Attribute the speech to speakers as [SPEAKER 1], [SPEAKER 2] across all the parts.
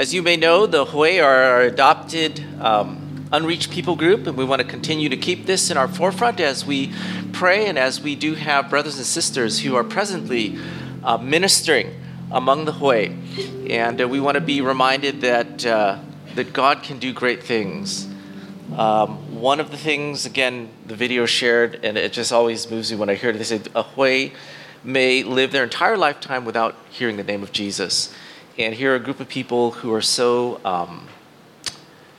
[SPEAKER 1] As you may know, the Hui are our adopted um, unreached people group, and we want to continue to keep this in our forefront as we pray and as we do have brothers and sisters who are presently uh, ministering among the Hui. And uh, we want to be reminded that, uh, that God can do great things. Um, one of the things, again, the video shared, and it just always moves me when I hear it, they say a Hui may live their entire lifetime without hearing the name of Jesus. And here are a group of people who are so um,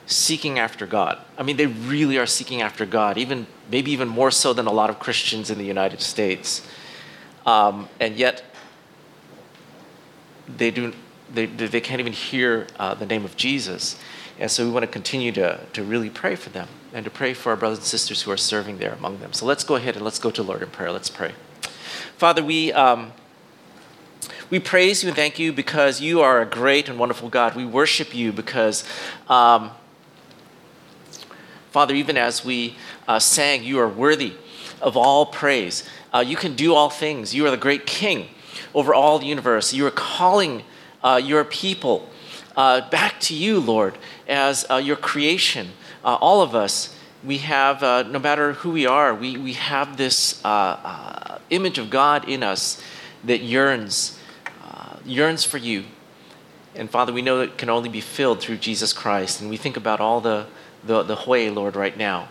[SPEAKER 1] seeking after God. I mean, they really are seeking after God, even maybe even more so than a lot of Christians in the United States. Um, and yet, they do they, they can't even hear uh, the name of Jesus. And so we want to continue to, to really pray for them and to pray for our brothers and sisters who are serving there among them. So let's go ahead and let's go to Lord in prayer. Let's pray. Father, we, um, we praise you and thank you because you are a great and wonderful God. We worship you because, um, Father, even as we uh, sang, you are worthy of all praise. Uh, you can do all things. You are the great King over all the universe. You are calling uh, your people uh, back to you, Lord, as uh, your creation. Uh, all of us, we have, no matter who we are, we, we have this image of God in us that yearns, yearns for you. And Father, we know it can only be filled through Jesus Christ. And we think about all the, the, the Hui, Lord, right now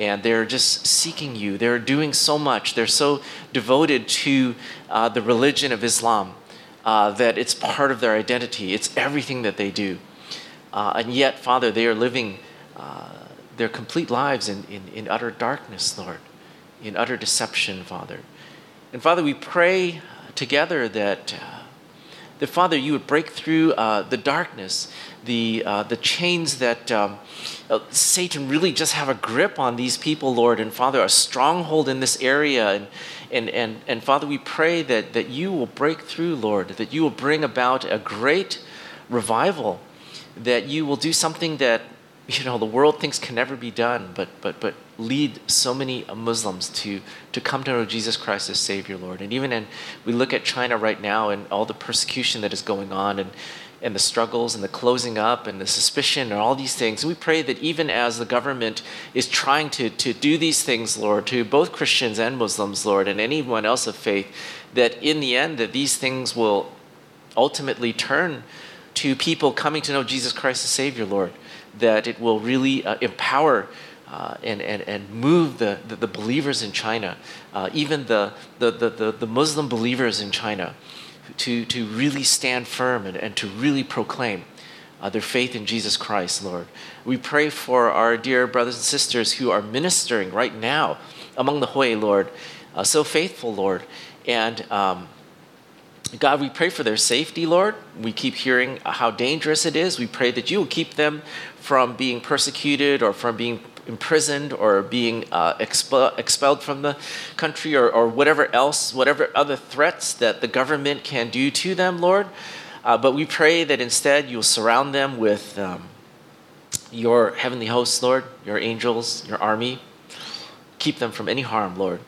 [SPEAKER 1] and they're just seeking you. They're doing so much. They're so devoted to uh, the religion of Islam uh, that it's part of their identity. It's everything that they do. Uh, and yet, Father, they are living uh, their complete lives in, in, in, utter darkness, Lord, in utter deception, Father. And Father, we pray together that, uh, that Father, you would break through uh, the darkness, the, the chains that. Um, uh, Satan really just have a grip on these people, Lord, and Father, a stronghold in this area. And, and, and, and Father, we pray that, that you will break through, Lord, that you will bring about a great revival, that you will do something that you know the world thinks can never be done, but but but lead so many Muslims to to come to know Jesus Christ as Savior, Lord. And even in we look at China right now and all the persecution that is going on, and and the struggles and the closing up and the suspicion and all these things. And We pray that even as the government is trying to, to do these things, Lord, to both Christians and Muslims, Lord, and anyone else of faith, that in the end that these things will ultimately turn to people coming to know Jesus Christ as Savior, Lord, that it will really uh, empower uh, and, and, and move the, the, the believers in China, uh, even the, the, the, the Muslim believers in China, to, to really stand firm and, and to really proclaim uh, their faith in Jesus Christ, Lord. We pray for our dear brothers and sisters who are ministering right now among the Hui, Lord, uh, so faithful, Lord. And um, God, we pray for their safety, Lord. We keep hearing how dangerous it is. We pray that you will keep them from being persecuted or from being imprisoned or being uh, expo- expelled from the country or, or whatever else, whatever other threats that the government can do to them, Lord. Uh, but we pray that instead you'll surround them with um, your heavenly hosts, Lord, your angels, your army. Keep them from any harm, Lord.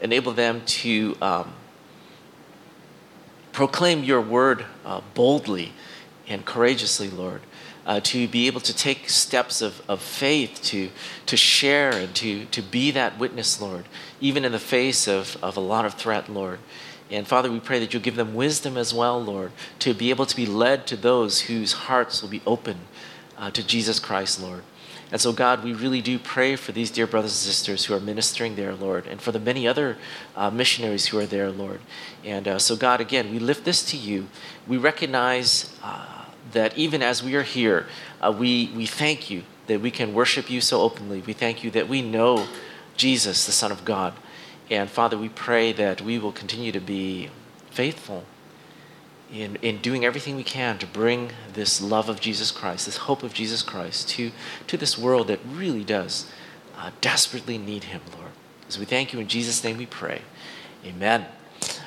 [SPEAKER 1] Enable them to um, proclaim your word uh, boldly and courageously, Lord uh, to be able to take steps of, of faith to, to share and to, to be that witness, Lord, even in the face of, of a lot of threat, Lord. And Father, we pray that you'll give them wisdom as well, Lord, to be able to be led to those whose hearts will be open uh, to Jesus Christ, Lord. And so, God, we really do pray for these dear brothers and sisters who are ministering there, Lord, and for the many other uh, missionaries who are there, Lord. And uh, so, God, again, we lift this to you. We recognize uh, that even as we are here, uh, we, we thank you that we can worship you so openly. We thank you that we know Jesus, the Son of God. And Father, we pray that we will continue to be faithful in, in doing everything we can to bring this love of Jesus Christ, this hope of Jesus Christ to, to this world that really does uh, desperately need Him, Lord. As we thank you in Jesus' name we pray. Amen.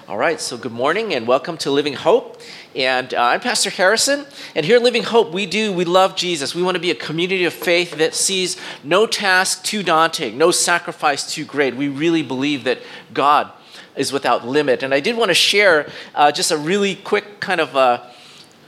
[SPEAKER 1] All right, so good morning and welcome to Living Hope. And uh, I'm Pastor Harrison. And here at Living Hope, we do, we love Jesus. We want to be a community of faith that sees no task too daunting, no sacrifice too great. We really believe that God is without limit. And I did want to share uh, just a really quick kind of uh,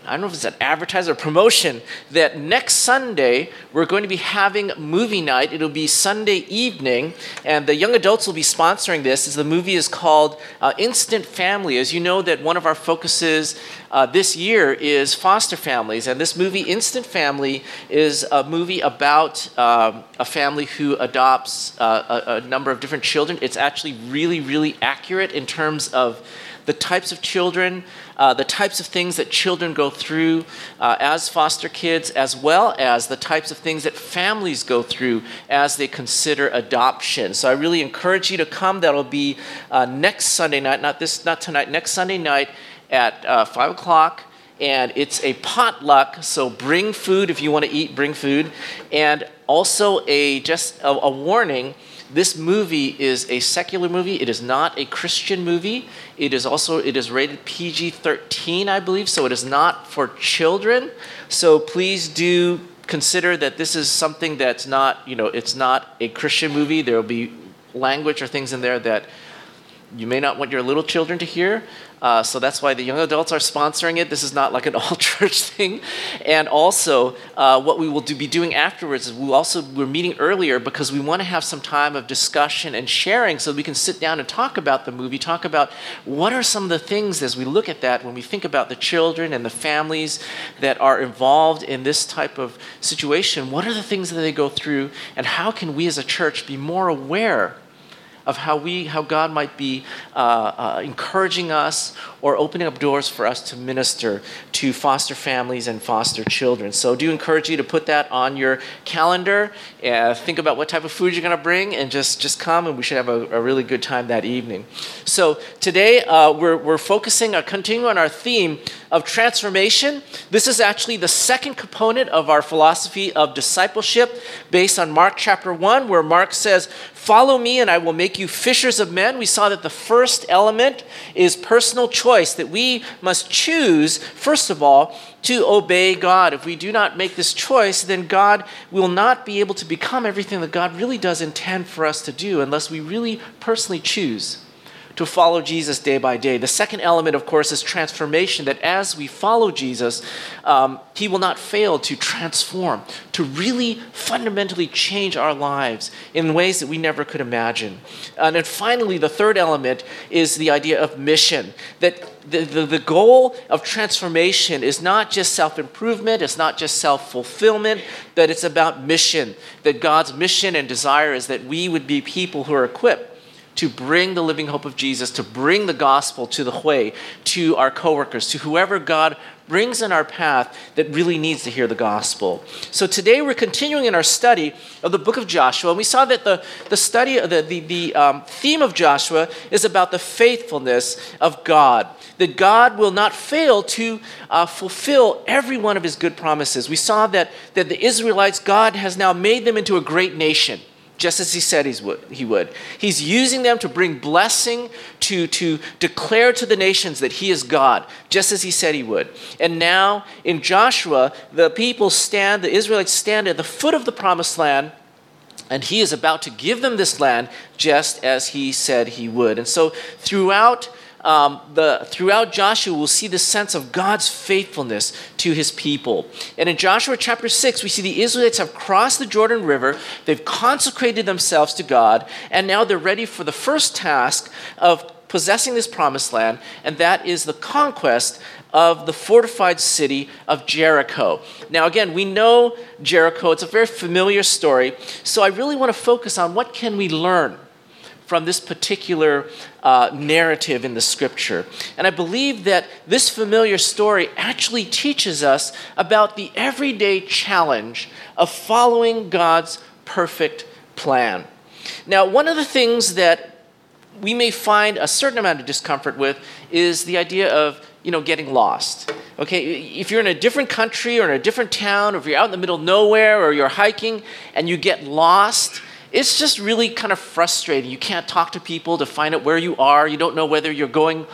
[SPEAKER 1] I don't know if it's an advertiser or promotion that next Sunday we're going to be having movie night. It'll be Sunday evening, and the young adults will be sponsoring this. As the movie is called uh, Instant Family. As you know, that one of our focuses uh, this year is foster families, and this movie Instant Family is a movie about um, a family who adopts uh, a, a number of different children. It's actually really, really accurate in terms of the types of children, uh, the types of things that children go through uh, as foster kids, as well as the types of things that families go through as they consider adoption. So I really encourage you to come. That'll be uh, next Sunday night, not this, not tonight, next Sunday night at uh, five o'clock and it's a potluck so bring food if you want to eat bring food and also a just a, a warning this movie is a secular movie. It is not a Christian movie. It is also it is rated PG-13, I believe, so it is not for children. So please do consider that this is something that's not, you know, it's not a Christian movie. There will be language or things in there that you may not want your little children to hear. Uh, so that's why the young adults are sponsoring it. This is not like an all church thing. And also, uh, what we will do, be doing afterwards is we also we're meeting earlier because we want to have some time of discussion and sharing, so we can sit down and talk about the movie, talk about what are some of the things as we look at that when we think about the children and the families that are involved in this type of situation. What are the things that they go through, and how can we as a church be more aware? Of how we, how God might be uh, uh, encouraging us or opening up doors for us to minister to foster families and foster children. So, do encourage you to put that on your calendar. Uh, think about what type of food you're going to bring, and just just come, and we should have a, a really good time that evening. So, today uh, we're we're focusing, uh, continuing on our theme of transformation. This is actually the second component of our philosophy of discipleship, based on Mark chapter one, where Mark says, Follow me, and I will make you fishers of men. We saw that the first element is personal choice, that we must choose, first of all, to obey God. If we do not make this choice, then God will not be able to become everything that God really does intend for us to do unless we really personally choose to follow Jesus day by day. The second element, of course, is transformation, that as we follow Jesus, um, he will not fail to transform, to really fundamentally change our lives in ways that we never could imagine. And then finally, the third element is the idea of mission, that the, the, the goal of transformation is not just self improvement, it's not just self fulfillment, that it's about mission, that God's mission and desire is that we would be people who are equipped to bring the living hope of Jesus, to bring the gospel to the Hui, to our coworkers, to whoever God brings in our path that really needs to hear the gospel. So today we're continuing in our study of the book of Joshua, and we saw that the, the study, the, the, the um, theme of Joshua is about the faithfulness of God. That God will not fail to uh, fulfill every one of his good promises. We saw that, that the Israelites, God has now made them into a great nation just as he said he would. He's using them to bring blessing, to, to declare to the nations that he is God, just as he said he would. And now in Joshua, the people stand, the Israelites stand at the foot of the promised land, and he is about to give them this land just as he said he would. And so throughout um, the, throughout Joshua, we'll see the sense of God's faithfulness to his people. And in Joshua chapter 6, we see the Israelites have crossed the Jordan River, they've consecrated themselves to God, and now they're ready for the first task of possessing this promised land, and that is the conquest of the fortified city of Jericho. Now again, we know Jericho, it's a very familiar story, so I really want to focus on what can we learn from this particular uh, narrative in the scripture. And I believe that this familiar story actually teaches us about the everyday challenge of following God's perfect plan. Now, one of the things that we may find a certain amount of discomfort with is the idea of you know getting lost okay if you're in a different country or in a different town or if you're out in the middle of nowhere or you're hiking and you get lost it's just really kind of frustrating. You can't talk to people to find out where you are. You don't know whether you're going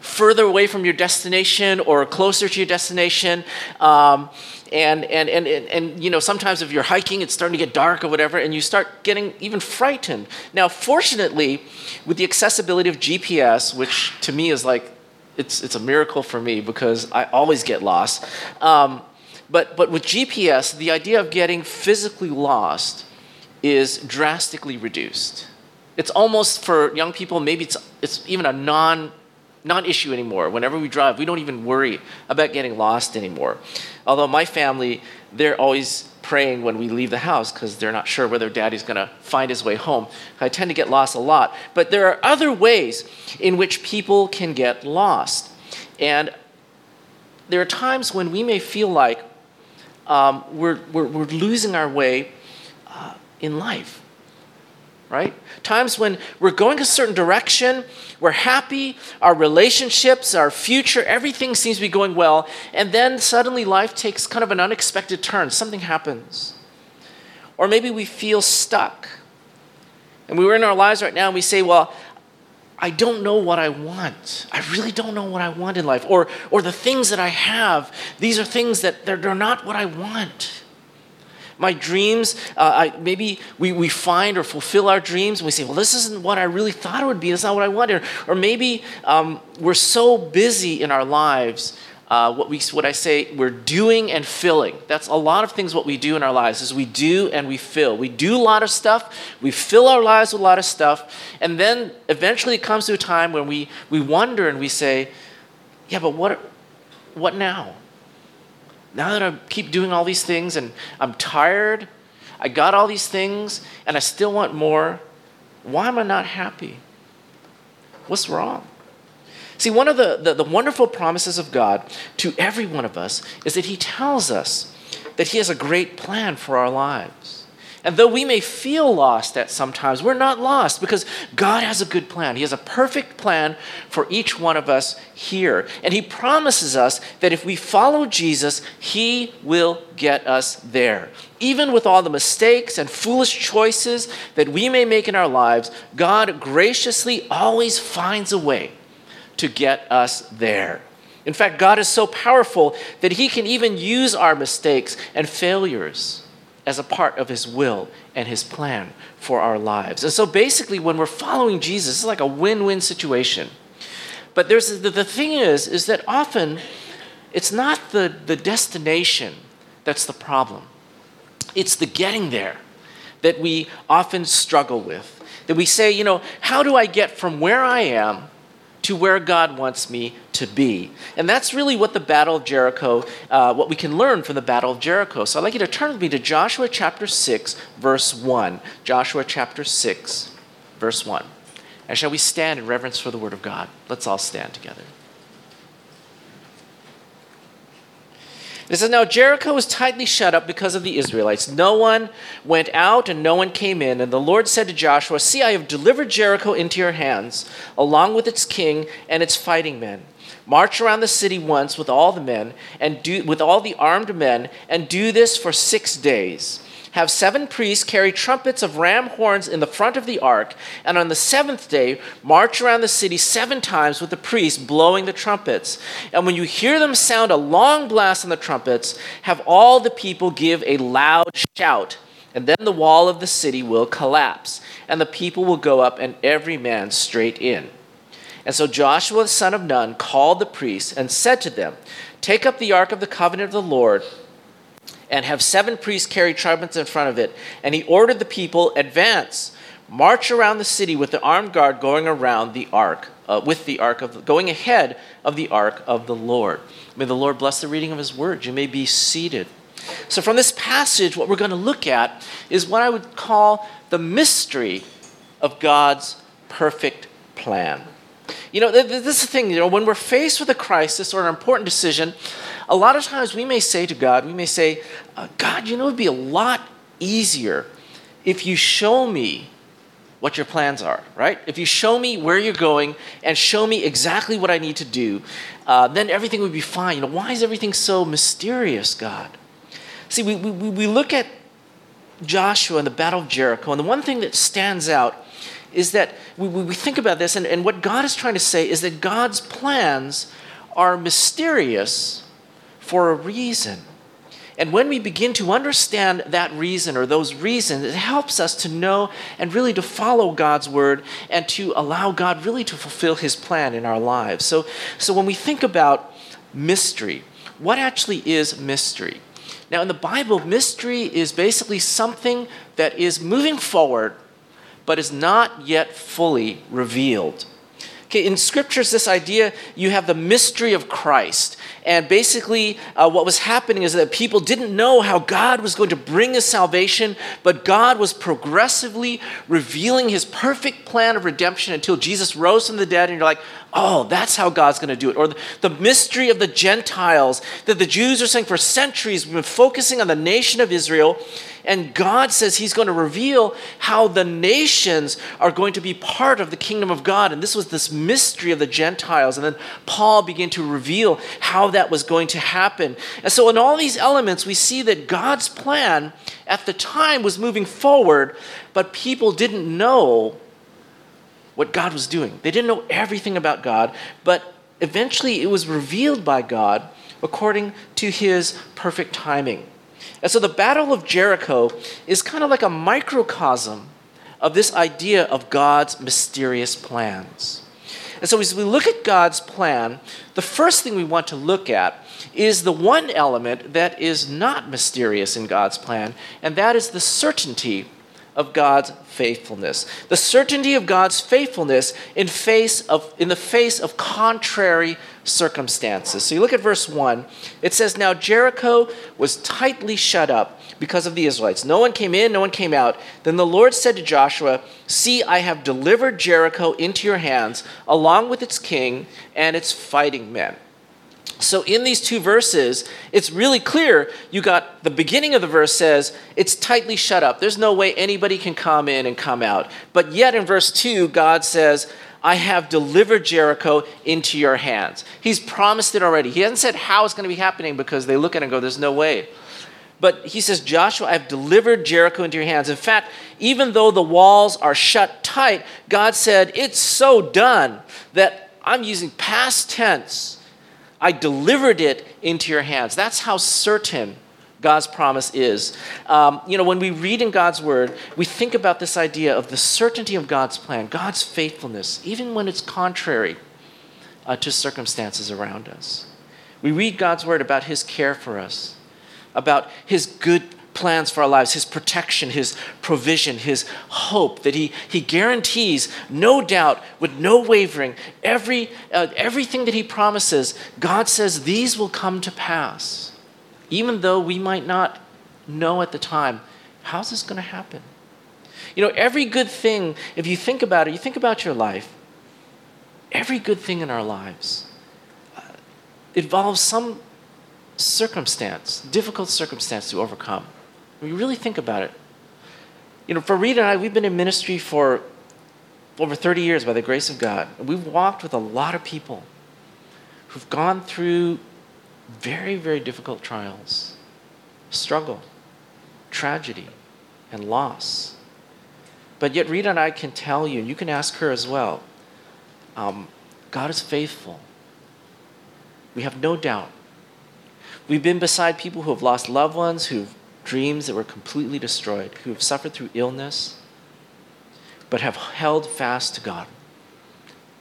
[SPEAKER 1] further away from your destination or closer to your destination. Um, and, and, and, and, and, you know, sometimes if you're hiking, it's starting to get dark or whatever, and you start getting even frightened. Now, fortunately, with the accessibility of GPS, which to me is like it's, it's a miracle for me because I always get lost. Um, but, but with GPS, the idea of getting physically lost is drastically reduced. It's almost for young people, maybe it's, it's even a non, non-issue anymore. Whenever we drive, we don't even worry about getting lost anymore. Although my family, they're always praying when we leave the house because they're not sure whether daddy's going to find his way home. I tend to get lost a lot. But there are other ways in which people can get lost. And there are times when we may feel like um, we're, we're, we're, losing our way uh, in life, right? Times when we're going a certain direction, we're happy, our relationships, our future, everything seems to be going well, and then suddenly life takes kind of an unexpected turn. Something happens. Or maybe we feel stuck. And we were in our lives right now and we say, Well, I don't know what I want. I really don't know what I want in life. Or, or the things that I have, these are things that they're, they're not what I want. My dreams, uh, I, maybe we, we find or fulfill our dreams and we say, well, this isn't what I really thought it would be. That's not what I wanted. Or maybe um, we're so busy in our lives uh, what we what I say we're doing and filling. That's a lot of things. What we do in our lives is we do and we fill. We do a lot of stuff. We fill our lives with a lot of stuff, and then eventually it comes to a time when we we wonder and we say, "Yeah, but what what now? Now that I keep doing all these things and I'm tired, I got all these things and I still want more. Why am I not happy? What's wrong?" See, one of the, the, the, wonderful promises of God to every one of us is that He tells us that He has a great plan for our lives. And though we may feel lost at sometimes, we're not lost because God has a good plan. He has a perfect plan for each one of us here. And He promises us that if we follow Jesus, He will get us there. Even with all the mistakes and foolish choices that we may make in our lives, God graciously always finds a way to get us there. In fact, God is so powerful that He can even use our mistakes and failures as a part of His will and His plan for our lives. And so basically, when we're following Jesus, it's like a win win situation. But there's, the, the thing is, is that often it's not the, the destination that's the problem, it's the getting there that we often struggle with. That we say, you know, how do I get from where I am to where God wants me to be. And that's really what the Battle of Jericho, uh, what we can learn from the Battle of Jericho. So I'd like you to turn with me to Joshua chapter 6, verse 1. Joshua chapter 6, verse 1. And shall we stand in reverence for the word of God? Let's all stand together. It says, Now Jericho was tightly shut up because of the Israelites. No one went out and no one came in. And the Lord said to Joshua, See, I have delivered Jericho into your hands, along with its king and its fighting men. March around the city once with all the men and do with all the armed men, and do this for six days have seven priests carry trumpets of ram horns in the front of the ark, and on the seventh day, march around the city seven times with the priests blowing the trumpets. And when you hear them sound a long blast on the trumpets, have all the people give a loud shout. And then the wall of the city will collapse, and the people will go up, and every man straight in. And so Joshua the son of Nun called the priests and said to them, Take up the ark of the covenant of the Lord and have seven priests carry trumpets in front of it. And he ordered the people, advance, march around the city with the armed guard going around the ark, uh, with the ark of, going ahead of the ark of the Lord. May the Lord bless the reading of his word. You may be seated. So, from this passage, what we're going to look at is what I would call the mystery of God's perfect plan. You know, this is the thing, you know, when we're faced with a crisis or an important decision, a lot of times we may say to God, we may say, uh, God, you know, it'd be a lot easier if you show me what your plans are, right? If you show me where you're going and show me exactly what I need to do, uh, then everything would be fine. You know, why is everything so mysterious, God? See, we, we, we look at Joshua and the Battle of Jericho, and the one thing that stands out is that we, we think about this, and, and what God is trying to say is that God's plans are mysterious for a reason. And when we begin to understand that reason or those reasons, it helps us to know and really to follow God's word and to allow God really to fulfill his plan in our lives. So, so when we think about mystery, what actually is mystery? Now, in the Bible, mystery is basically something that is moving forward but is not yet fully revealed. Okay, in scriptures, this idea you have the mystery of Christ. And basically, uh, what was happening is that people didn't know how God was going to bring his salvation, but God was progressively revealing his perfect plan of redemption until Jesus rose from the dead. And you're like, oh, that's how God's going to do it. Or the, the mystery of the Gentiles that the Jews are saying for centuries, we've been focusing on the nation of Israel. And God says He's going to reveal how the nations are going to be part of the kingdom of God. And this was this mystery of the Gentiles. And then Paul began to reveal how that was going to happen. And so, in all these elements, we see that God's plan at the time was moving forward, but people didn't know what God was doing. They didn't know everything about God, but eventually it was revealed by God according to His perfect timing. And so the Battle of Jericho is kind of like a microcosm of this idea of God's mysterious plans. And so as we look at God's plan, the first thing we want to look at is the one element that is not mysterious in God's plan, and that is the certainty of God's faithfulness. The certainty of God's faithfulness in face of in the face of contrary circumstances. So you look at verse 1, it says, Now Jericho was tightly shut up because of the Israelites. No one came in, no one came out. Then the Lord said to Joshua, See, I have delivered Jericho into your hands, along with its king and its fighting men. So, in these two verses, it's really clear. You got the beginning of the verse says, It's tightly shut up. There's no way anybody can come in and come out. But yet, in verse 2, God says, I have delivered Jericho into your hands. He's promised it already. He hasn't said how it's going to be happening because they look at it and go, there's no way. But he says, Joshua, I've delivered Jericho into your hands. In fact, even though the walls are shut tight, God said, It's so done that I'm using past tense. I delivered it into your hands. That's how certain God's promise is. Um, you know, when we read in God's word, we think about this idea of the certainty of God's plan, God's faithfulness, even when it's contrary uh, to circumstances around us. We read God's word about his care for us, about his good plans for our lives, his protection, his provision, his hope that he, he guarantees, no doubt, with no wavering, every, uh, everything that he promises, God says these will come to pass even though we might not know at the time, how's this going to happen? You know, every good thing, if you think about it, you think about your life, every good thing in our lives uh, involves some circumstance, difficult circumstance to overcome. When you really think about it, you know, for Rita and I, we've been in ministry for over 30 years by the grace of God. We've walked with a lot of people who've gone through very, very difficult trials, struggle, tragedy, and loss. But yet, Rita and I can tell you, and you can ask her as well um, God is faithful. We have no doubt. We've been beside people who have lost loved ones, who have dreams that were completely destroyed, who have suffered through illness, but have held fast to God.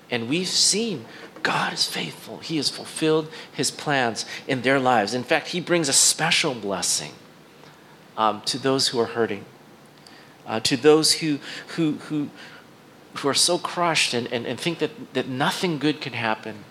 [SPEAKER 1] And we've seen God is faithful. He has fulfilled his plans in their lives. In fact, he brings a special blessing um, to those who are hurting, uh, to those who, who, who, who are so crushed and, and, and think that, that nothing good can happen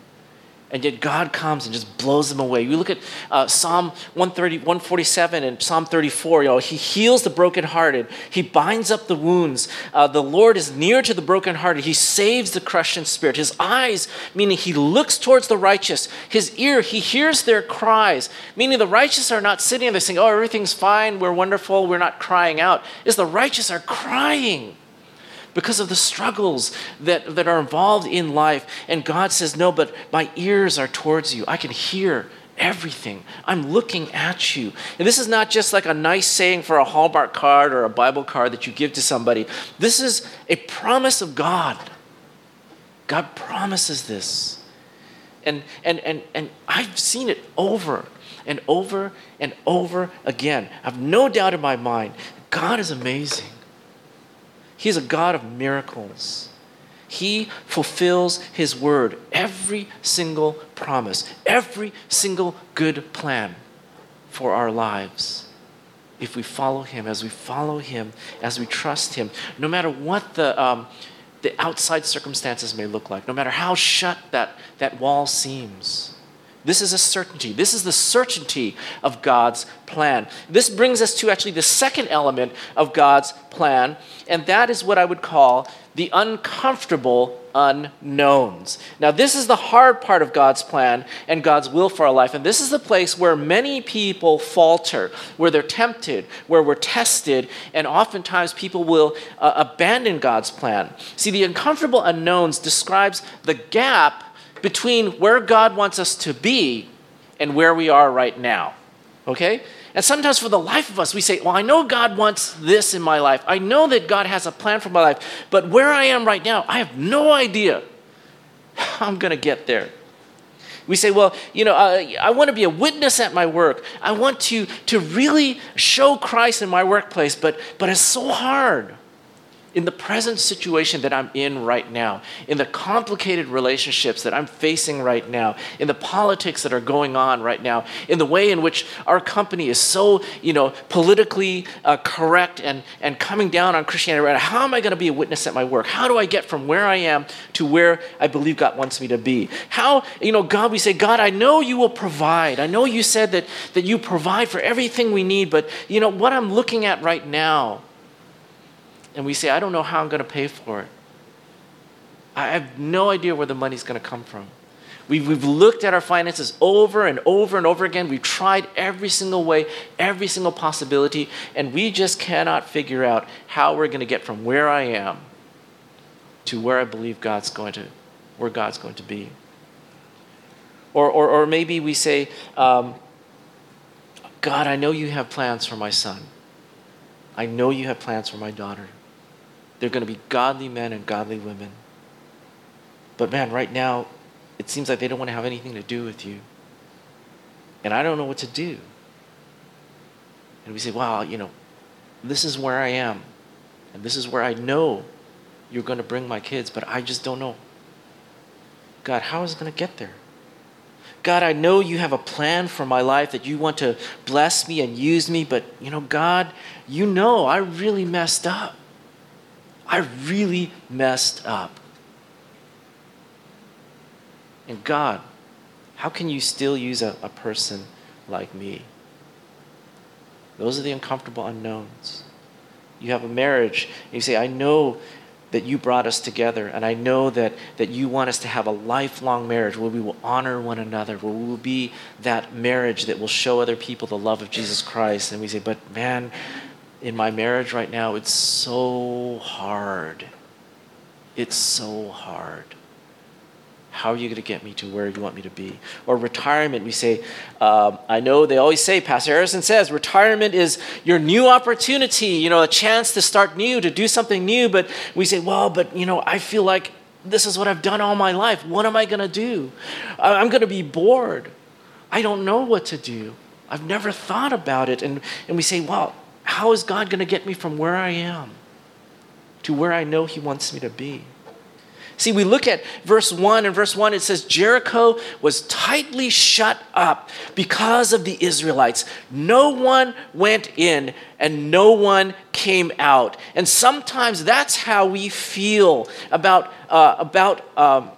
[SPEAKER 1] and yet God comes and just blows them away. You look at uh, Psalm 130, 147 and Psalm 34, you know, he heals the brokenhearted. He binds up the wounds. Uh, the Lord is near to the brokenhearted. He saves the crushed in spirit. His eyes, meaning he looks towards the righteous. His ear, he hears their cries, meaning the righteous are not sitting there saying, oh, everything's fine, we're wonderful, we're not crying out. Is the righteous are crying because of the struggles that, that are involved in life. And God says, No, but my ears are towards you. I can hear everything. I'm looking at you. And this is not just like a nice saying for a Hallmark card or a Bible card that you give to somebody. This is a promise of God. God promises this. And, and, and, and I've seen it over and over and over again. I have no doubt in my mind God is amazing. He's a God of miracles. He fulfills His word, every single promise, every single good plan for our lives. If we follow Him, as we follow Him, as we trust Him, no matter what the, um, the outside circumstances may look like, no matter how shut that, that wall seems. This is a certainty. This is the certainty of God's plan. This brings us to actually the second element of God's plan, and that is what I would call the uncomfortable unknowns. Now, this is the hard part of God's plan and God's will for our life. And this is the place where many people falter, where they're tempted, where we're tested, and oftentimes people will uh, abandon God's plan. See, the uncomfortable unknowns describes the gap between where God wants us to be and where we are right now. Okay? And sometimes for the life of us, we say, Well, I know God wants this in my life. I know that God has a plan for my life. But where I am right now, I have no idea how I'm going to get there. We say, Well, you know, uh, I want to be a witness at my work. I want to, to really show Christ in my workplace, but, but it's so hard in the present situation that I'm in right now, in the complicated relationships that I'm facing right now, in the politics that are going on right now, in the way in which our company is so, you know, politically uh, correct and, and coming down on Christianity right now, how am I going to be a witness at my work? How do I get from where I am to where I believe God wants me to be? How, you know, God, we say, God, I know you will provide. I know you said that, that you provide for everything we need, but, you know, what I'm looking at right now, and we say, I don't know how I'm going to pay for it. I have no idea where the money's going to come from. We've, we've looked at our finances over and over and over again. We've tried every single way, every single possibility, and we just cannot figure out how we're going to get from where I am to where I believe God's going to, where God's going to be. Or, or, or maybe we say, um, God, I know you have plans for my son. I know you have plans for my daughter. They're going to be godly men and godly women. But man, right now, it seems like they don't want to have anything to do with you. And I don't know what to do. And we say, wow, you know, this is where I am. And this is where I know you're going to bring my kids, but I just don't know. God, how is it going to get there? God, I know you have a plan for my life that you want to bless me and use me, but you know, God, you know I really messed up. I really messed up. And God, how can you still use a, a person like me? Those are the uncomfortable unknowns. You have a marriage, and you say, I know that you brought us together, and I know that, that you want us to have a lifelong marriage where we will honor one another, where we will be that marriage that will show other people the love of Jesus Christ. And we say, But man, in my marriage right now, it's so hard. It's so hard. How are you going to get me to where you want me to be? Or retirement, we say, um, I know they always say, Pastor Harrison says, retirement is your new opportunity, you know, a chance to start new, to do something new. But we say, well, but, you know, I feel like this is what I've done all my life. What am I going to do? I'm going to be bored. I don't know what to do. I've never thought about it. And, and we say, well, how is God going to get me from where I am to where I know He wants me to be? See, we look at verse 1, and verse 1 it says, Jericho was tightly shut up because of the Israelites. No one went in and no one came out. And sometimes that's how we feel about, uh, about um,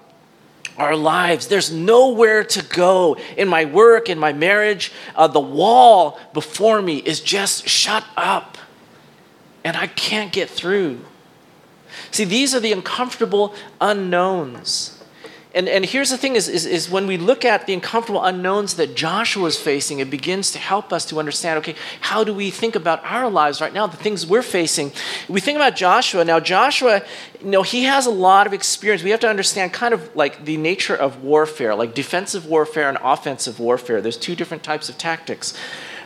[SPEAKER 1] our lives. There's nowhere to go in my work, in my marriage. Uh, the wall before me is just shut up, and I can't get through. See, these are the uncomfortable unknowns. And, and here's the thing is, is, is when we look at the uncomfortable unknowns that Joshua is facing, it begins to help us to understand okay, how do we think about our lives right now, the things we're facing? We think about Joshua. Now, Joshua, you know, he has a lot of experience. We have to understand kind of like the nature of warfare, like defensive warfare and offensive warfare. There's two different types of tactics.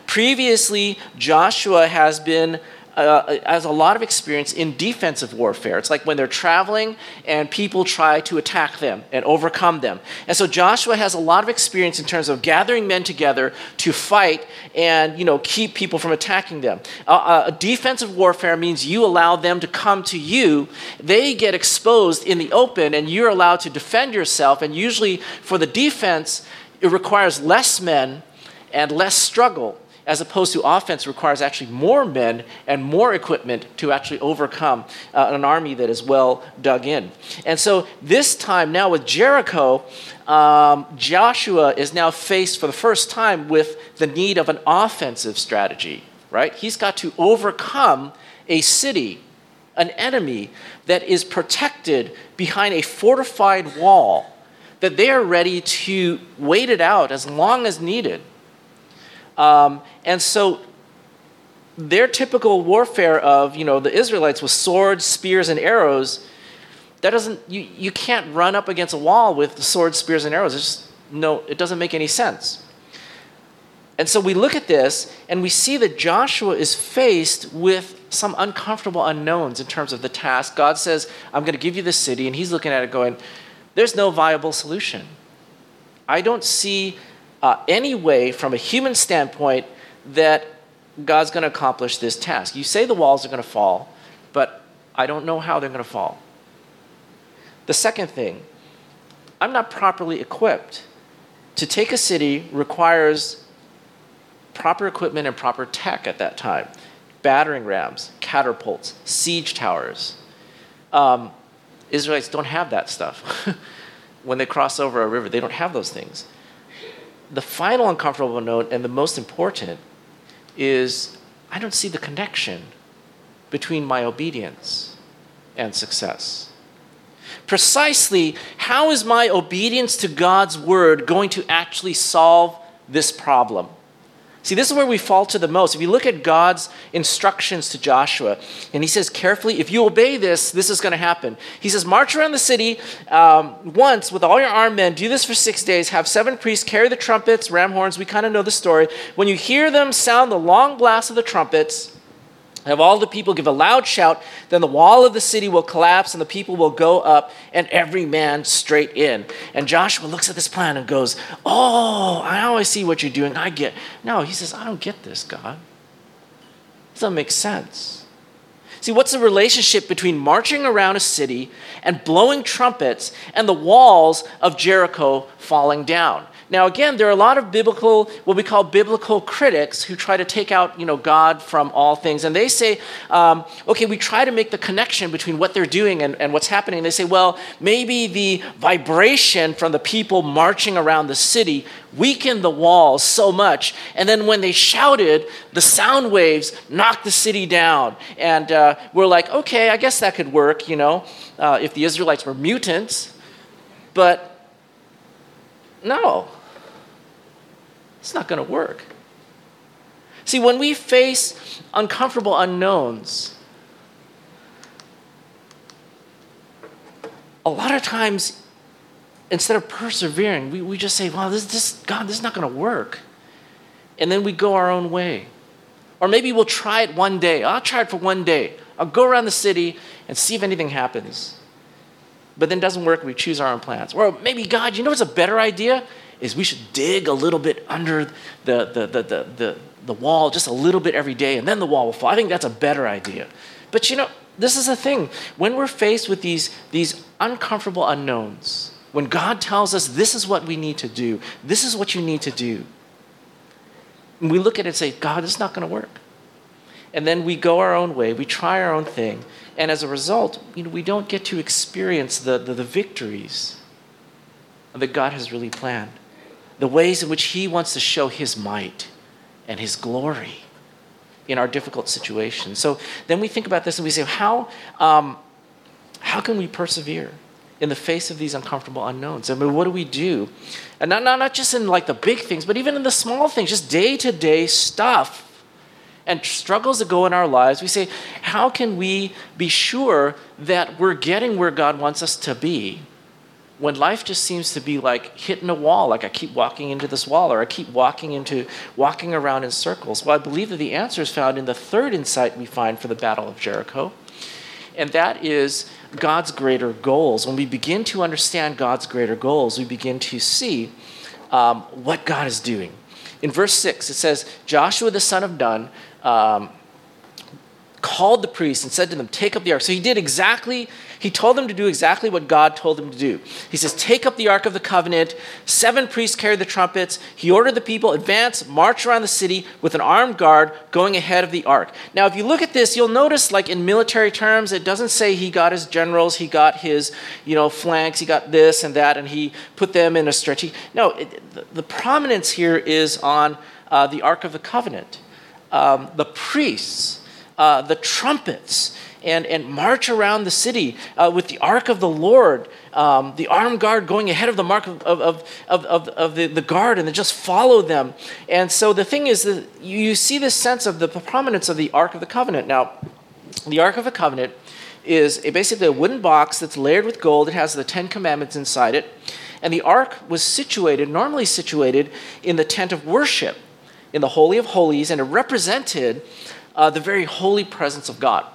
[SPEAKER 1] Previously, Joshua has been uh, has a lot of experience in defensive warfare. It's like when they're traveling and people try to attack them and overcome them. And so Joshua has a lot of experience in terms of gathering men together to fight and you know keep people from attacking them. Uh, uh, defensive warfare means you allow them to come to you. They get exposed in the open, and you're allowed to defend yourself. And usually, for the defense, it requires less men and less struggle as opposed to offense requires actually more men and more equipment to actually overcome uh, an army that is well dug in. And so this time now with Jericho, um, Joshua is now faced for the first time with the need of an offensive strategy, right? He's got to overcome a city, an enemy that is protected behind a fortified wall that they are ready to wait it out as long as needed. Um, and so their typical warfare of, you know, the Israelites with swords, spears, and arrows, that doesn't, you, you can't run up against a wall with swords, spears, and arrows. Just, no, it doesn't make any sense. And so we look at this and we see that Joshua is faced with some uncomfortable unknowns in terms of the task. God says, I'm going to give you the city, and he's looking at it going, there's no viable solution. I don't see uh, any way, from a human standpoint, that God's going to accomplish this task. You say the walls are going to fall, but I don't know how they're going to fall. The second thing, I'm not properly equipped. To take a city requires proper equipment and proper tech at that time battering rams, catapults, siege towers. Um, Israelites don't have that stuff. when they cross over a river, they don't have those things the final uncomfortable note, and the most important, is I don't see the connection between my obedience and success. Precisely, how is my obedience to God's word going to actually solve this problem? See, this is where we falter the most. If you look at God's instructions to Joshua, and he says carefully, if you obey this, this is going to happen. He says, march around the city um, once with all your armed men, do this for six days, have seven priests carry the trumpets, ram horns. We kind of know the story. When you hear them sound the long blast of the trumpets, have all the people give a loud shout, then the wall of the city will collapse and the people will go up and every man straight in. And Joshua looks at this plan and goes, Oh, I always see what you're doing. I get. No, he says, I don't get this, God. This doesn't make sense. See, what's the relationship between marching around a city and blowing trumpets and the walls of Jericho falling down? Now, again, there are a lot of biblical, what we call biblical critics who try to take out, you know, God from all things. And they say, um, okay, we try to make the connection between what they're doing and, and what's happening. They say, well, maybe the vibration from the people marching around the city weakened the walls so much. And then when they shouted, the sound waves knocked the city down. And uh, we're like, okay, I guess that could work, you know, uh, if the Israelites were mutants. But no, it's not going to work. See, when we face uncomfortable unknowns, a lot of times, instead of persevering, we, we just say, well, this, this, God, this is not going to work. And then we go our own way. Or maybe we'll try it one day. I'll try it for one day. I'll go around the city and see if anything happens. But then doesn't work, we choose our own plans. Or maybe, God, you know what's a better idea? is we should dig a little bit under the, the, the, the, the, the wall just a little bit every day, and then the wall will fall. I think that's a better idea. But you know, this is the thing. When we're faced with these, these uncomfortable unknowns, when God tells us this is what we need to do, this is what you need to do, we look at it and say, God, this is not going to work. And then we go our own way, we try our own thing, and as a result, you know, we don't get to experience the, the, the victories that God has really planned the ways in which He wants to show His might and His glory in our difficult situations. So then we think about this and we say, how, um, how can we persevere in the face of these uncomfortable unknowns? I mean, what do we do? And not, not, not just in like the big things, but even in the small things, just day to day stuff and struggles that go in our lives. We say, how can we be sure that we're getting where God wants us to be when life just seems to be like hitting a wall, like I keep walking into this wall or I keep walking into walking around in circles? Well, I believe that the answer is found in the third insight we find for the Battle of Jericho, and that is God's greater goals. When we begin to understand God's greater goals, we begin to see um, what God is doing. In verse 6, it says, Joshua the son of Nun um, called the priests and said to them, Take up the ark. So he did exactly he told them to do exactly what God told them to do. He says, Take up the Ark of the Covenant. Seven priests carried the trumpets. He ordered the people, advance, march around the city with an armed guard going ahead of the Ark. Now, if you look at this, you'll notice, like in military terms, it doesn't say he got his generals, he got his, you know, flanks, he got this and that, and he put them in a stretchy. No, it, the, the, prominence here is on uh, the Ark of the Covenant. Um, the priests, uh, the trumpets, and, and march around the city uh, with the ark of the Lord, um, the armed guard going ahead of the mark of, of, of, of, of the, the guard, and then just follow them. And so the thing is that you see this sense of the prominence of the Ark of the Covenant. Now, the Ark of the Covenant is a, basically a wooden box that's layered with gold. It has the Ten Commandments inside it. And the ark was situated, normally situated, in the tent of worship, in the Holy of Holies, and it represented uh, the very holy presence of God.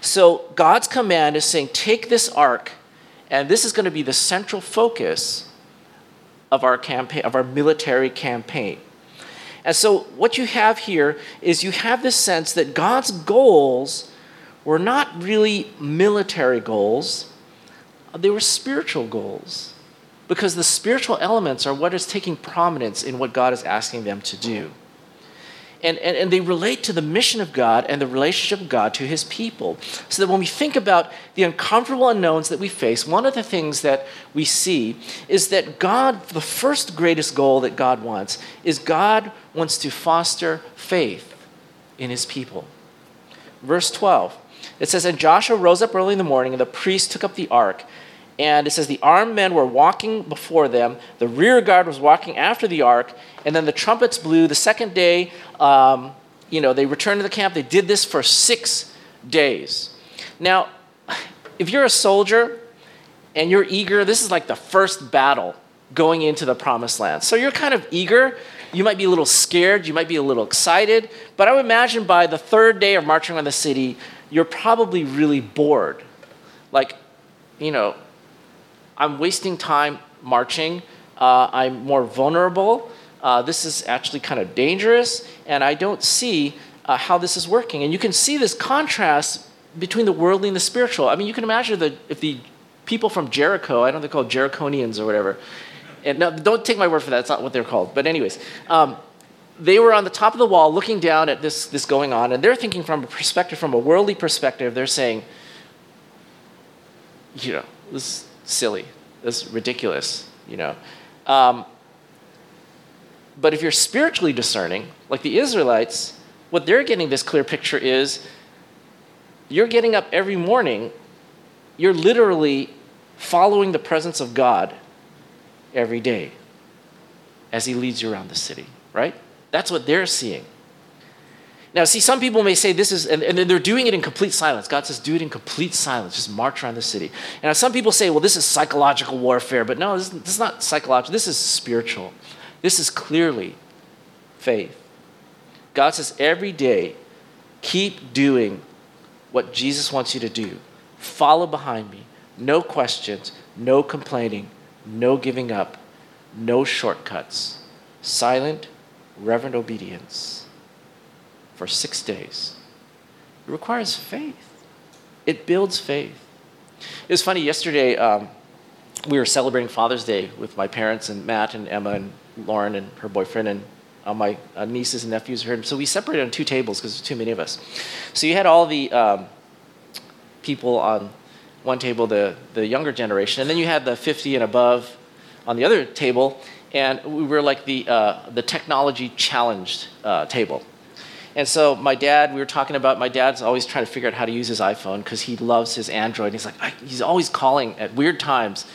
[SPEAKER 1] So God's command is saying, take this ark, and this is going to be the central focus of our campaign, of our military campaign. And so what you have here is you have this sense that God's goals were not really military goals, they were spiritual goals. Because the spiritual elements are what is taking prominence in what God is asking them to do and, and, and they relate to the mission of God and the relationship of God to his people. So that when we think about the uncomfortable unknowns that we face, one of the things that we see is that God, the first greatest goal that God wants, is God wants to foster faith in his people. Verse 12, it says, And Joshua rose up early in the morning, and the priests took up the ark. And it says, The armed men were walking before them, the rear guard was walking after the ark, and then the trumpets blew. The second day, um, you know, they returned to the camp. They did this for six days. Now, if you're a soldier and you're eager, this is like the first battle going into the promised land. So you're kind of eager. You might be a little scared. You might be a little excited. But I would imagine by the third day of marching on the city, you're probably really bored. Like, you know, I'm wasting time marching. Uh, I'm more vulnerable uh, this is actually kind of dangerous, and I don't see uh, how this is working. And you can see this contrast between the worldly and the spiritual. I mean, you can imagine that if the people from Jericho, I don't know they're called Jericonians or whatever, and no, don't take my word for that, it's not what they're called. But, anyways, um, they were on the top of the wall looking down at this, this going on, and they're thinking from a perspective, from a worldly perspective, they're saying, you know, this is silly, this is ridiculous, you know. Um, but if you're spiritually discerning, like the Israelites, what they're getting this clear picture is you're getting up every morning, you're literally following the presence of God every day as He leads you around the city, right? That's what they're seeing. Now, see, some people may say this is, and, and they're doing it in complete silence. God says, do it in complete silence. Just march around the city. And some people say, well, this is psychological warfare. But no, this, this is not psychological. This is spiritual. This is clearly faith. God says every day, keep doing what Jesus wants you to do. Follow behind me. No questions, no complaining, no giving up, no shortcuts. Silent, reverent obedience for six days. It requires faith, it builds faith. It was funny, yesterday um, we were celebrating Father's Day with my parents and Matt and Emma and Lauren and her boyfriend and uh, my uh, nieces and nephews here. So we separated on two tables because there's too many of us. So you had all the um, people on one table, the, the younger generation, and then you had the 50 and above on the other table, and we were like the, uh, the technology challenged uh, table. And so my dad, we were talking about my dad's always trying to figure out how to use his iPhone because he loves his Android. He's like, he's always calling at weird times.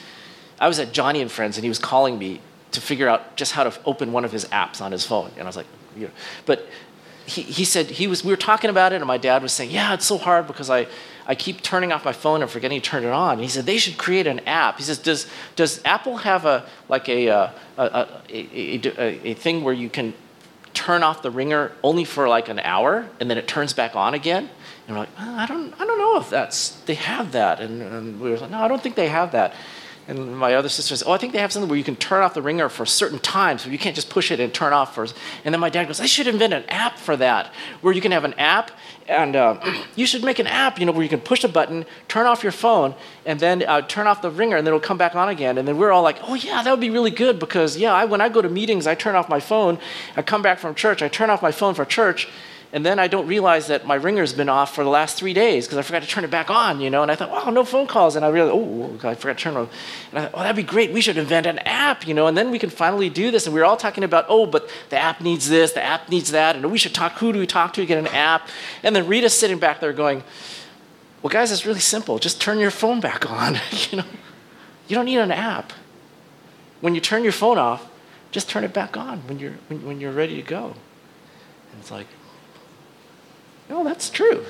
[SPEAKER 1] I was at Johnny and Friends, and he was calling me to figure out just how to open one of his apps on his phone. And I was like, but he, he said he was we were talking about it and my dad was saying yeah it's so hard because i I keep turning off my phone and forgetting to turn it on. he said they should create an app. He says, does, does Apple have a like a, uh, a, a, a, a, thing where you can turn off the ringer only for like an hour and then it turns back on again? And we're like, I don't, I don't know if that's they have that. And, and we were like, no, I don't think they have that. And my other sister says, Oh, I think they have something where you can turn off the ringer for certain times, so you can't just push it and turn off first. And then my dad goes, I should invent an app for that, where you can have an app, and uh, you should make an app, you know, where you can push a button, turn off your phone, and then uh, turn off the ringer, and then it'll come back on again. And then we're all like, Oh, yeah, that would be really good because, yeah, I, when I go to meetings, I turn off my phone. I come back from church, I turn off my phone for church and then I don't realize that my ringer's been off for the last three days because I forgot to turn it back on, you know. And I thought, wow, no phone calls. And I realized, oh, I forgot to turn it on. And I thought, oh, that'd be great. We should invent an app, you know. And then we can finally do this. And we were all talking about, oh, but the app needs this, the app needs that, and we should talk. Who do we talk to to get an app? And then Rita's sitting back there going, well, guys, it's really simple. Just turn your phone back on, you know. You don't need an app. When you turn your phone off, just turn it back on when you're when, when you're ready to go. And it's like, no, that's true.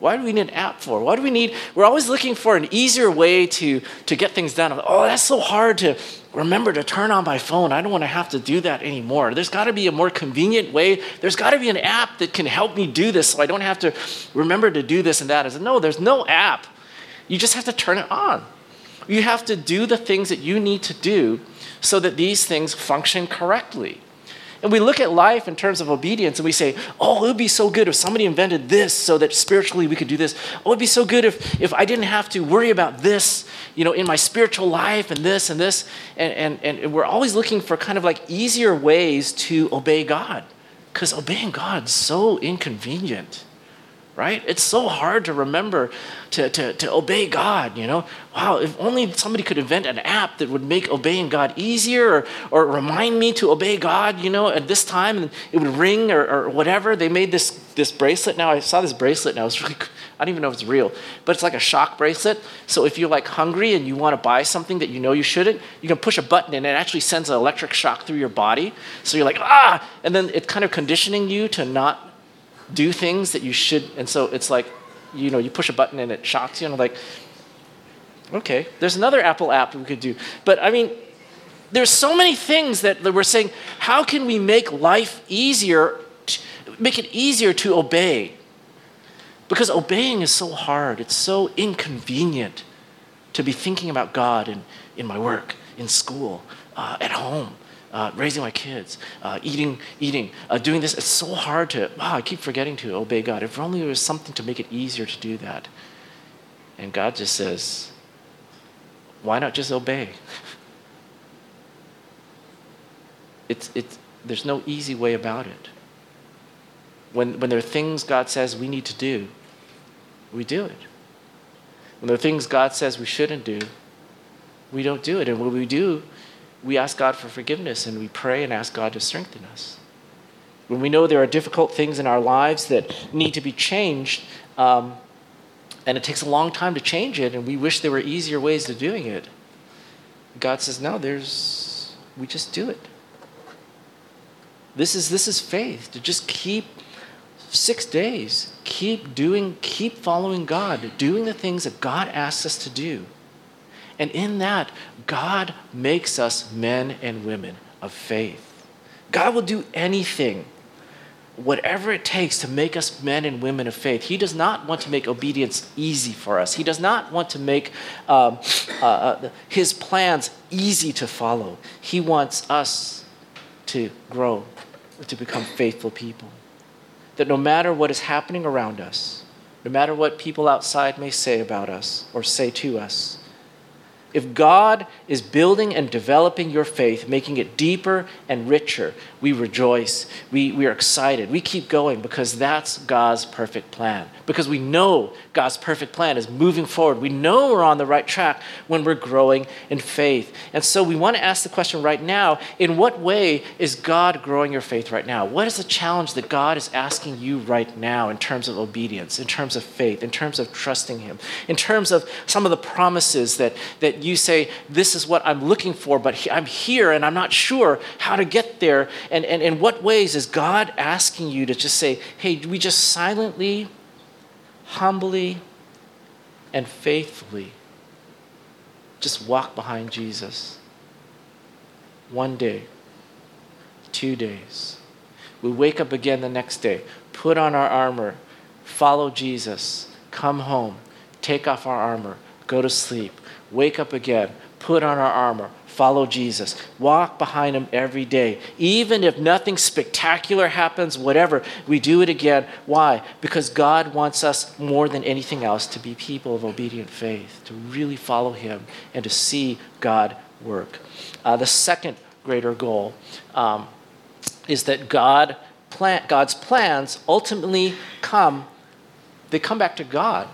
[SPEAKER 1] Why do we need an app for? Why do we need, we're always looking for an easier way to, to get things done. oh, that's so hard to remember to turn on my phone. I don't want to have to do that anymore. There's got to be a more convenient way. There's got to be an app that can help me do this so I don't have to remember to do this and that. I said, no, there's no app. You just have to turn it on. You have to do the things that you need to do so that these things function correctly. And we look at life in terms of obedience and we say, oh, it would be so good if somebody invented this so that spiritually we could do this. Oh, it'd be so good if, if I didn't have to worry about this, you know, in my spiritual life and this and this. And, and, and we're always looking for kind of like easier ways to obey God because obeying God is so inconvenient right? It's so hard to remember to, to, to obey God, you know? Wow, if only somebody could invent an app that would make obeying God easier or, or remind me to obey God, you know, at this time and it would ring or, or whatever. They made this, this bracelet now. I saw this bracelet now. It's really, I don't even know if it's real, but it's like a shock bracelet. So if you're like hungry and you want to buy something that you know you shouldn't, you can push a button and it actually sends an electric shock through your body. So you're like, ah, and then it's kind of conditioning you to not do things that you should. And so it's like, you know, you push a button and it shocks you, and I'm like, okay, there's another Apple app we could do. But I mean, there's so many things that, we're saying, how can we make life easier, make it easier to obey? Because obeying is so hard, it's so inconvenient to be thinking about God in, in my work, in school, uh, at home uh, raising my kids, uh, eating, eating, uh, doing this. It's so hard to, wow, I keep forgetting to obey God. If only there was something to make it easier to do that. And God just says, why not just obey? it's, it's, there's no easy way about it. When, when there are things God says we need to do, we do it. When there are things God says we shouldn't do, we don't do it. And when we do, we ask God for forgiveness and we pray and ask God to strengthen us. When we know there are difficult things in our lives that need to be changed, um, and it takes a long time to change it, and we wish there were easier ways of doing it, God says, No, there's, we just do it. This is, this is faith, to just keep six days, keep doing, keep following God, doing the things that God asks us to do. And in that, God makes us men and women of faith. God will do anything, whatever it takes to make us men and women of faith. He does not want to make obedience easy for us, He does not want to make um, uh, uh, His plans easy to follow. He wants us to grow, to become faithful people. That no matter what is happening around us, no matter what people outside may say about us or say to us, if God is building and developing your faith, making it deeper and richer, we rejoice. We, we are excited. We keep going because that's God's perfect plan. Because we know God's perfect plan is moving forward. We know we're on the right track when we're growing in faith. And so we want to ask the question right now in what way is God growing your faith right now? What is the challenge that God is asking you right now in terms of obedience, in terms of faith, in terms of trusting Him, in terms of some of the promises that, that you you say, This is what I'm looking for, but I'm here and I'm not sure how to get there. And, and in what ways is God asking you to just say, Hey, we just silently, humbly, and faithfully just walk behind Jesus? One day, two days. We wake up again the next day, put on our armor, follow Jesus, come home, take off our armor, go to sleep, wake up again, put on our armor, follow Jesus, walk behind him every day. Even if nothing spectacular happens, whatever, we do it again. Why? Because God wants us more than anything else to be people of obedient faith, to really follow him and to see God work. Uh, the second greater goal um, is that God God's plans ultimately come, they come back to God.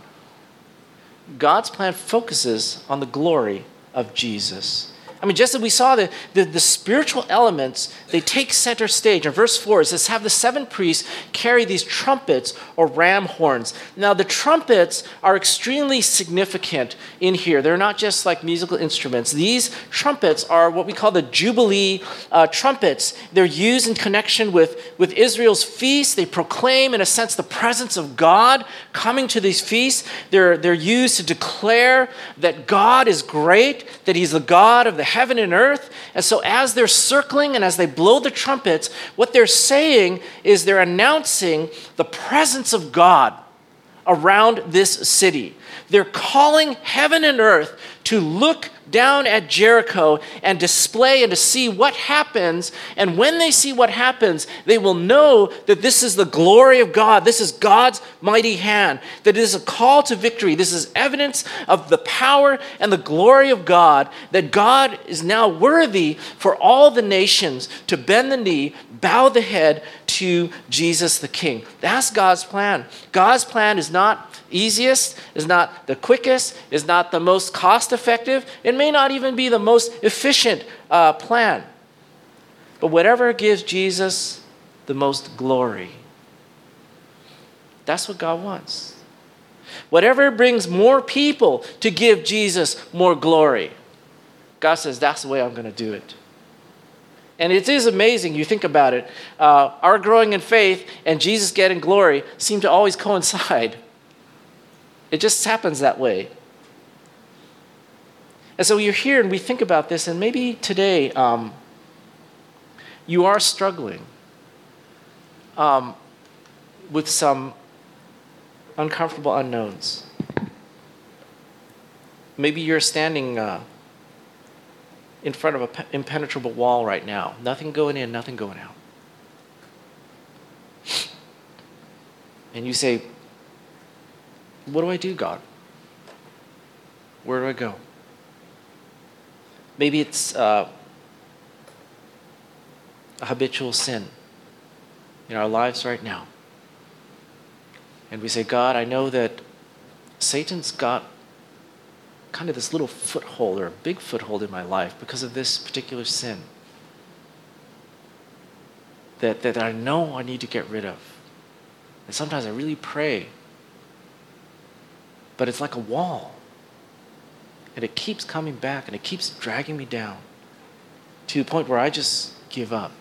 [SPEAKER 1] God's plan focuses on the glory of Jesus. I mean, just as we saw, the, the, the, spiritual elements, they take center stage. In verse 4, it says, Have the seven priests carry these trumpets or ram horns. Now, the trumpets are extremely significant in here. They're not just like musical instruments. These trumpets are what we call the Jubilee uh, trumpets. They're used in connection with, with Israel's feasts. They proclaim, in a sense, the presence of God coming to these feasts. They're, they're used to declare that God is great, that He's the God of the heaven and earth. And so, as they're circling and as they blow the trumpets, what they're saying is they're announcing the presence of God around this city. They're calling heaven and earth to look down at Jericho and display and to see what happens. And when they see what happens, they will know that this is the glory of God. This is God's mighty hand. That it is a call to victory. This is evidence of the power and the glory of God. That God is now worthy for all the nations to bend the knee, bow the head to Jesus the King. That's God's plan. God's plan is not easiest, is not the quickest, is not the most cost effective. It may not even be the most efficient uh, plan. But whatever gives Jesus the most glory, that's what God wants. Whatever brings more people to give Jesus more glory, God says, that's the way I'm going to do it. And it is amazing, you think about it. Uh, our growing in faith and Jesus getting glory seem to always coincide. It just happens that way. And so you're here and we think about this, and maybe today um, you are struggling um, with some uncomfortable unknowns. Maybe you're standing uh, in front of an impenetrable wall right now. Nothing going in, nothing going out. And you say, what do I do, God? Where do I go? Maybe it's uh, a habitual sin in our lives right now. And we say, God, I know that Satan's got kind of this little foothold or a big foothold in my life because of this particular sin that, that I know I need to get rid of. And sometimes I really pray but it's like a wall. And it keeps coming back and it keeps dragging me down to the point where I just give up.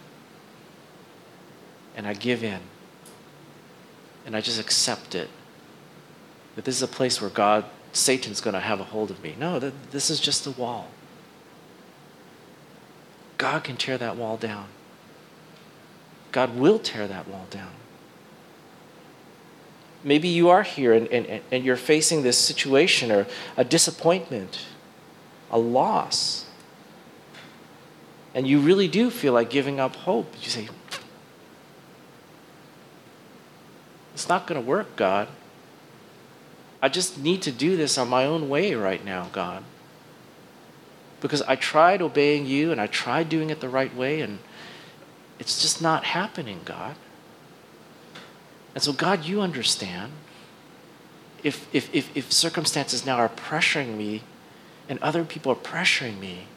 [SPEAKER 1] And I give in. And I just accept it. That this is a place where God, Satan's going to have a hold of me. No, this is just a wall. God can tear that wall down. God will tear that wall down. Maybe you are here and, and, and you're facing this situation or a disappointment, a loss. And you really do feel like giving up hope. You say, It's not going to work, God. I just need to do this on my own way right now, God. Because I tried obeying you and I tried doing it the right way, and it's just not happening, God. And so, God, you understand. If, if, if, if circumstances now are pressuring me and other people are pressuring me,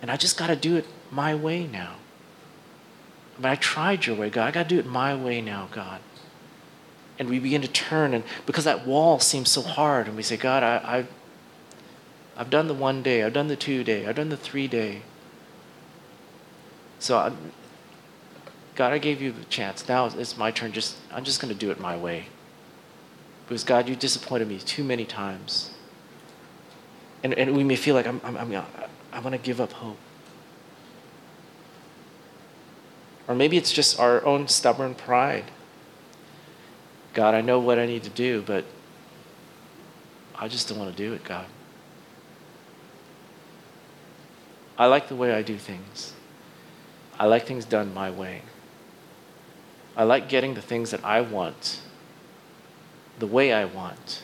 [SPEAKER 1] and I just got to do it my way now. But I tried your way, God. I got to do it my way now, God. And we begin to turn, and because that wall seems so hard, and we say, God, I, I, I've done the one day, I've done the two day, I've done the three day. So, I'm, God, I gave you a chance. Now it's my turn. Just I'm just going to do it my way. Because God, you disappointed me too many times. And, and we may feel like I'm, I'm, I'm, I want to give up hope. Or maybe it's just our own stubborn pride. God, I know what I need to do, but I just don't want to do it, God. I like the way I do things. I like things done my way. I like getting the things that I want, the way I want,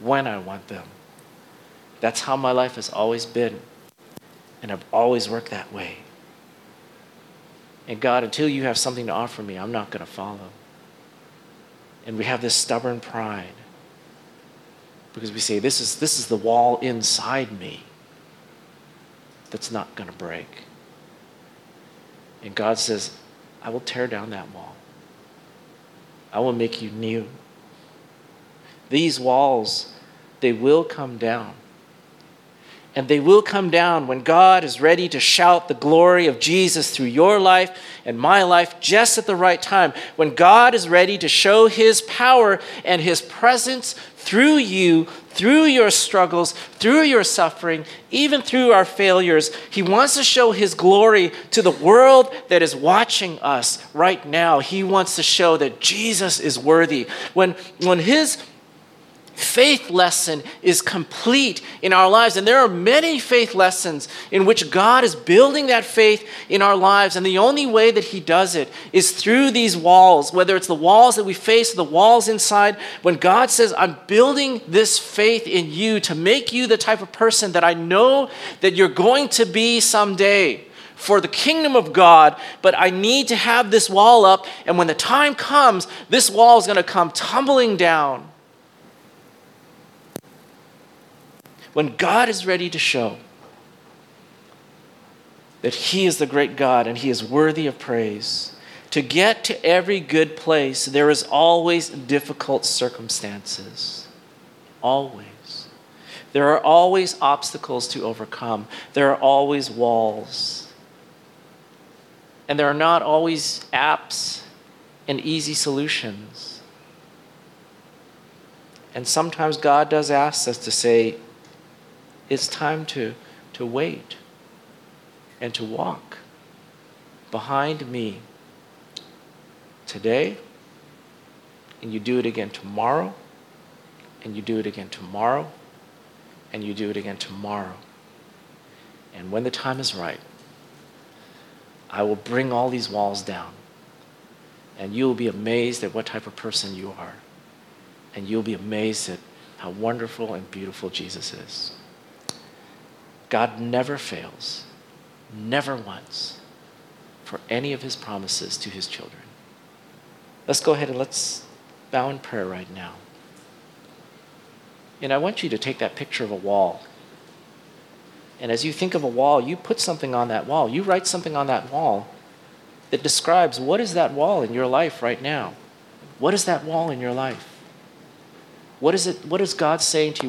[SPEAKER 1] when I want them. That's how my life has always been, and I've always worked that way. And God, until you have something to offer me, I'm not going to follow. And we have this stubborn pride because we say, this is, this is the wall inside me that's not going to break. And God says, I will tear down that wall. I will make you new. These walls, they will come down. And they will come down when God is ready to shout the glory of Jesus through your life and my life just at the right time. When God is ready to show his power and his presence through you, through your struggles, through your suffering, even through our failures. He wants to show his glory to the world that is watching us right now. He wants to show that Jesus is worthy. When, when his faith lesson is complete in our lives. And there are many faith lessons in which God is building that faith in our lives. And the only way that He does it is through these walls, whether it's the walls that we face the walls inside. When God says, I'm building this faith in you to make you the type of person that I know that you're going to be someday for the kingdom of God, but I need to have this wall up. And when the time comes, this wall is going to come tumbling down. When God is ready to show that He is the great God and He is worthy of praise, to get to every good place, there is always difficult circumstances. Always. There are always obstacles to overcome, there are always walls. And there are not always apps and easy solutions. And sometimes God does ask us to say, it's time to, to wait and to walk behind me today, and you do it again tomorrow, and you do it again tomorrow, and you do it again tomorrow. And when the time is right, I will bring all these walls down, and you will be amazed at what type of person you are, and you'll be amazed at how wonderful and beautiful Jesus is. God never fails, never once, for any of his promises to his children. Let's go ahead and let's bow in prayer right now. And I want you to take that picture of a wall. And as you think of a wall, you put something on that wall. You write something on that wall that describes what is that wall in your life right now? What is that wall in your life? What is it what is God saying to you?